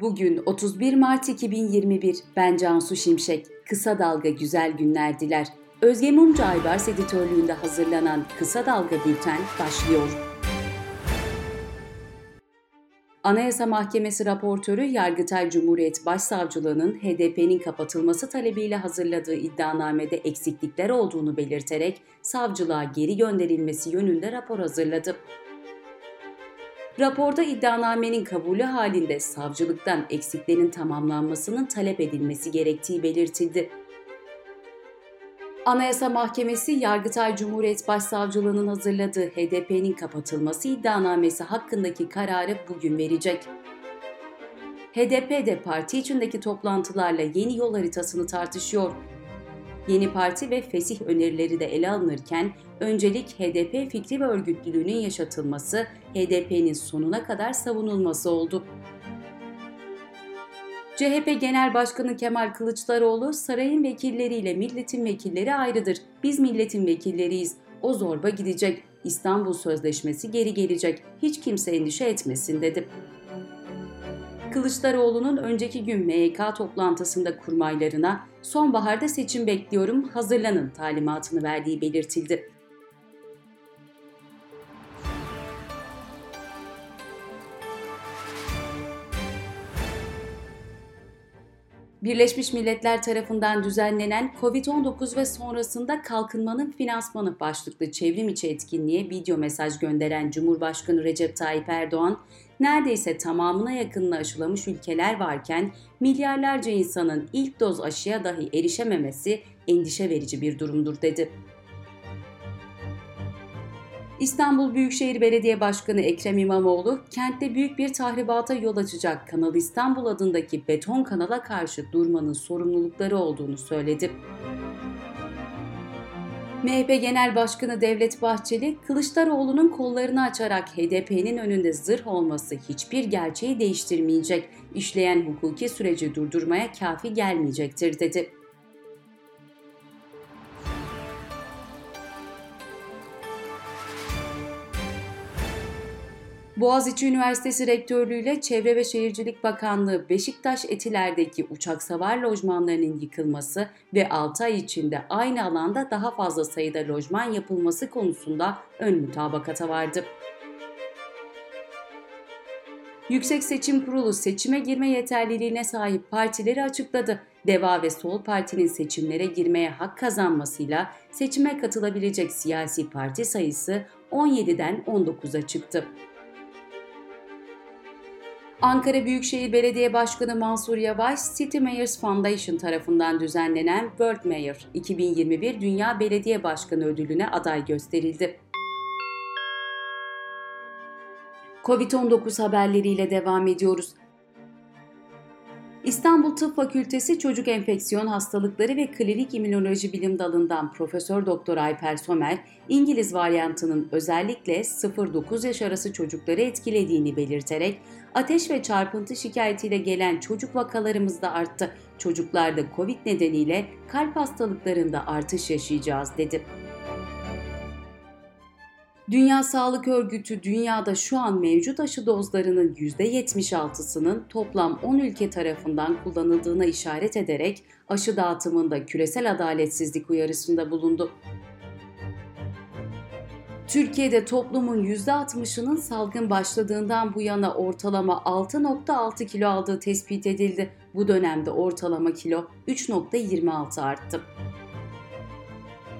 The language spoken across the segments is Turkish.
Bugün 31 Mart 2021. Ben Cansu Şimşek. Kısa Dalga güzel günler diler. Özge Mumcu Aybars editörlüğünde hazırlanan Kısa Dalga Bülten başlıyor. Anayasa Mahkemesi raportörü Yargıtay Cumhuriyet Başsavcılığı'nın HDP'nin kapatılması talebiyle hazırladığı iddianamede eksiklikler olduğunu belirterek savcılığa geri gönderilmesi yönünde rapor hazırladı. Raporda iddianamenin kabulü halinde savcılıktan eksiklerin tamamlanmasının talep edilmesi gerektiği belirtildi. Anayasa Mahkemesi Yargıtay Cumhuriyet Başsavcılığı'nın hazırladığı HDP'nin kapatılması iddianamesi hakkındaki kararı bugün verecek. HDP de parti içindeki toplantılarla yeni yol haritasını tartışıyor. Yeni parti ve fesih önerileri de ele alınırken öncelik HDP fikri ve örgütlülüğünün yaşatılması, HDP'nin sonuna kadar savunulması oldu. CHP Genel Başkanı Kemal Kılıçdaroğlu, sarayın vekilleriyle milletin vekilleri ayrıdır. Biz milletin vekilleriyiz. O zorba gidecek. İstanbul Sözleşmesi geri gelecek. Hiç kimse endişe etmesin dedi. Kılıçdaroğlu'nun önceki gün MYK toplantısında kurmaylarına sonbaharda seçim bekliyorum hazırlanın talimatını verdiği belirtildi. Birleşmiş Milletler tarafından düzenlenen COVID-19 ve sonrasında kalkınmanın finansmanı başlıklı çevrim içi etkinliğe video mesaj gönderen Cumhurbaşkanı Recep Tayyip Erdoğan, neredeyse tamamına yakınını aşılamış ülkeler varken milyarlarca insanın ilk doz aşıya dahi erişememesi endişe verici bir durumdur dedi. İstanbul Büyükşehir Belediye Başkanı Ekrem İmamoğlu, kentte büyük bir tahribata yol açacak Kanal İstanbul adındaki beton kanala karşı durmanın sorumlulukları olduğunu söyledi. MHP Genel Başkanı Devlet Bahçeli, Kılıçdaroğlu'nun kollarını açarak HDP'nin önünde zırh olması hiçbir gerçeği değiştirmeyecek, işleyen hukuki süreci durdurmaya kafi gelmeyecektir dedi. Boğaziçi Üniversitesi Rektörlüğü ile Çevre ve Şehircilik Bakanlığı Beşiktaş Etiler'deki uçak savar lojmanlarının yıkılması ve 6 ay içinde aynı alanda daha fazla sayıda lojman yapılması konusunda ön mutabakata vardı. Yüksek Seçim Kurulu seçime girme yeterliliğine sahip partileri açıkladı. Deva ve Sol Parti'nin seçimlere girmeye hak kazanmasıyla seçime katılabilecek siyasi parti sayısı 17'den 19'a çıktı. Ankara Büyükşehir Belediye Başkanı Mansur Yavaş, City Mayors Foundation tarafından düzenlenen World Mayor 2021 Dünya Belediye Başkanı ödülüne aday gösterildi. Covid-19 haberleriyle devam ediyoruz. İstanbul Tıp Fakültesi Çocuk Enfeksiyon Hastalıkları ve Klinik İmmünoloji Bilim Dalı'ndan Profesör Doktor Ayper Somer, İngiliz varyantının özellikle 0-9 yaş arası çocukları etkilediğini belirterek, ateş ve çarpıntı şikayetiyle gelen çocuk vakalarımız da arttı. Çocuklarda COVID nedeniyle kalp hastalıklarında artış yaşayacağız dedi. Dünya Sağlık Örgütü dünyada şu an mevcut aşı dozlarının %76'sının toplam 10 ülke tarafından kullanıldığına işaret ederek aşı dağıtımında küresel adaletsizlik uyarısında bulundu. Türkiye'de toplumun %60'ının salgın başladığından bu yana ortalama 6.6 kilo aldığı tespit edildi. Bu dönemde ortalama kilo 3.26 arttı.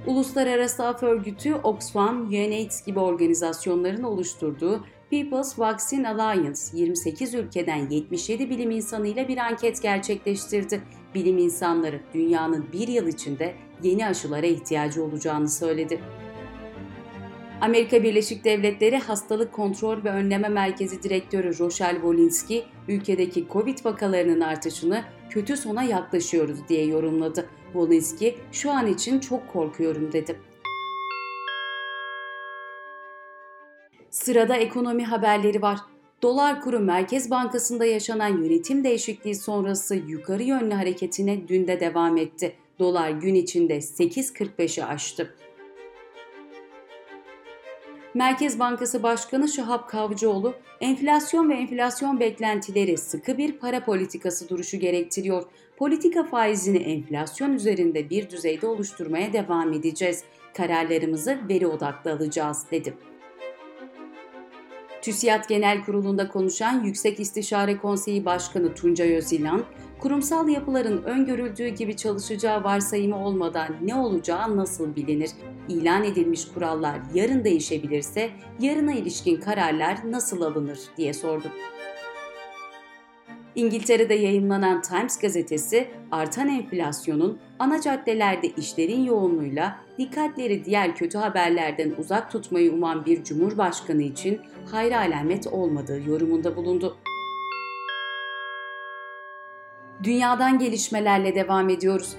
Uluslararası Af Örgütü, Oxfam, UNAIDS gibi organizasyonların oluşturduğu People's Vaccine Alliance 28 ülkeden 77 bilim insanı ile bir anket gerçekleştirdi. Bilim insanları dünyanın bir yıl içinde yeni aşılara ihtiyacı olacağını söyledi. Amerika Birleşik Devletleri Hastalık Kontrol ve Önleme Merkezi Direktörü Rochelle Walensky, ülkedeki Covid vakalarının artışını kötü sona yaklaşıyoruz diye yorumladı. Walensky, şu an için çok korkuyorum dedi. Sırada ekonomi haberleri var. Dolar kuru Merkez Bankası'nda yaşanan yönetim değişikliği sonrası yukarı yönlü hareketine dün de devam etti. Dolar gün içinde 8.45'i aştı. Merkez Bankası Başkanı Şahap Kavcıoğlu, enflasyon ve enflasyon beklentileri sıkı bir para politikası duruşu gerektiriyor. Politika faizini enflasyon üzerinde bir düzeyde oluşturmaya devam edeceğiz. Kararlarımızı veri odaklı alacağız, dedi. TÜSİAD Genel Kurulu'nda konuşan Yüksek İstişare Konseyi Başkanı Tuncay Özilan, kurumsal yapıların öngörüldüğü gibi çalışacağı varsayımı olmadan ne olacağı nasıl bilinir? İlan edilmiş kurallar yarın değişebilirse yarına ilişkin kararlar nasıl alınır diye sordu. İngiltere'de yayınlanan Times gazetesi artan enflasyonun ana caddelerde işlerin yoğunluğuyla dikkatleri diğer kötü haberlerden uzak tutmayı uman bir cumhurbaşkanı için hayra alamet olmadığı yorumunda bulundu. Dünyadan gelişmelerle devam ediyoruz.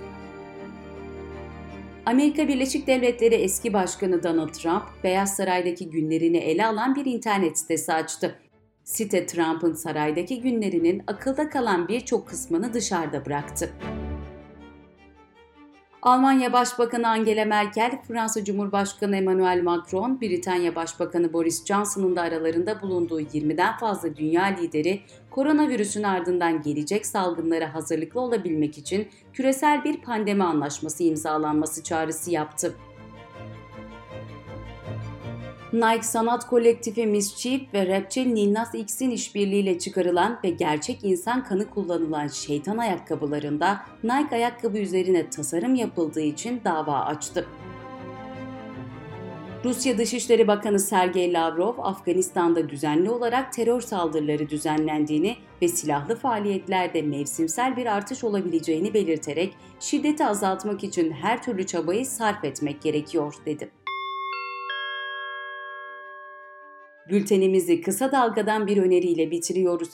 Amerika Birleşik Devletleri eski başkanı Donald Trump, Beyaz Saray'daki günlerini ele alan bir internet sitesi açtı. Site Trump'ın saraydaki günlerinin akılda kalan birçok kısmını dışarıda bıraktı. Almanya Başbakanı Angela Merkel, Fransa Cumhurbaşkanı Emmanuel Macron, Britanya Başbakanı Boris Johnson'ın da aralarında bulunduğu 20'den fazla dünya lideri koronavirüsün ardından gelecek salgınlara hazırlıklı olabilmek için küresel bir pandemi anlaşması imzalanması çağrısı yaptı. Nike sanat kolektifi Mischief ve rapçi Lil Nas X'in işbirliğiyle çıkarılan ve gerçek insan kanı kullanılan şeytan ayakkabılarında Nike ayakkabı üzerine tasarım yapıldığı için dava açtı. Rusya Dışişleri Bakanı Sergey Lavrov, Afganistan'da düzenli olarak terör saldırıları düzenlendiğini ve silahlı faaliyetlerde mevsimsel bir artış olabileceğini belirterek şiddeti azaltmak için her türlü çabayı sarf etmek gerekiyor dedi. Bültenimizi kısa dalgadan bir öneriyle bitiriyoruz.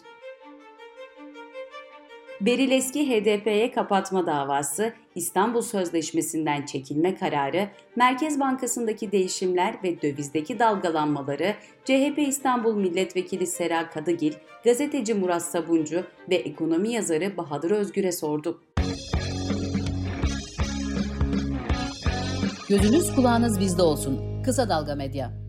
Beril Eski HDP'ye kapatma davası, İstanbul Sözleşmesi'nden çekilme kararı, Merkez Bankası'ndaki değişimler ve dövizdeki dalgalanmaları CHP İstanbul Milletvekili Sera Kadıgil, gazeteci Murat Sabuncu ve ekonomi yazarı Bahadır Özgür'e sordu. Gözünüz kulağınız bizde olsun. Kısa Dalga Medya.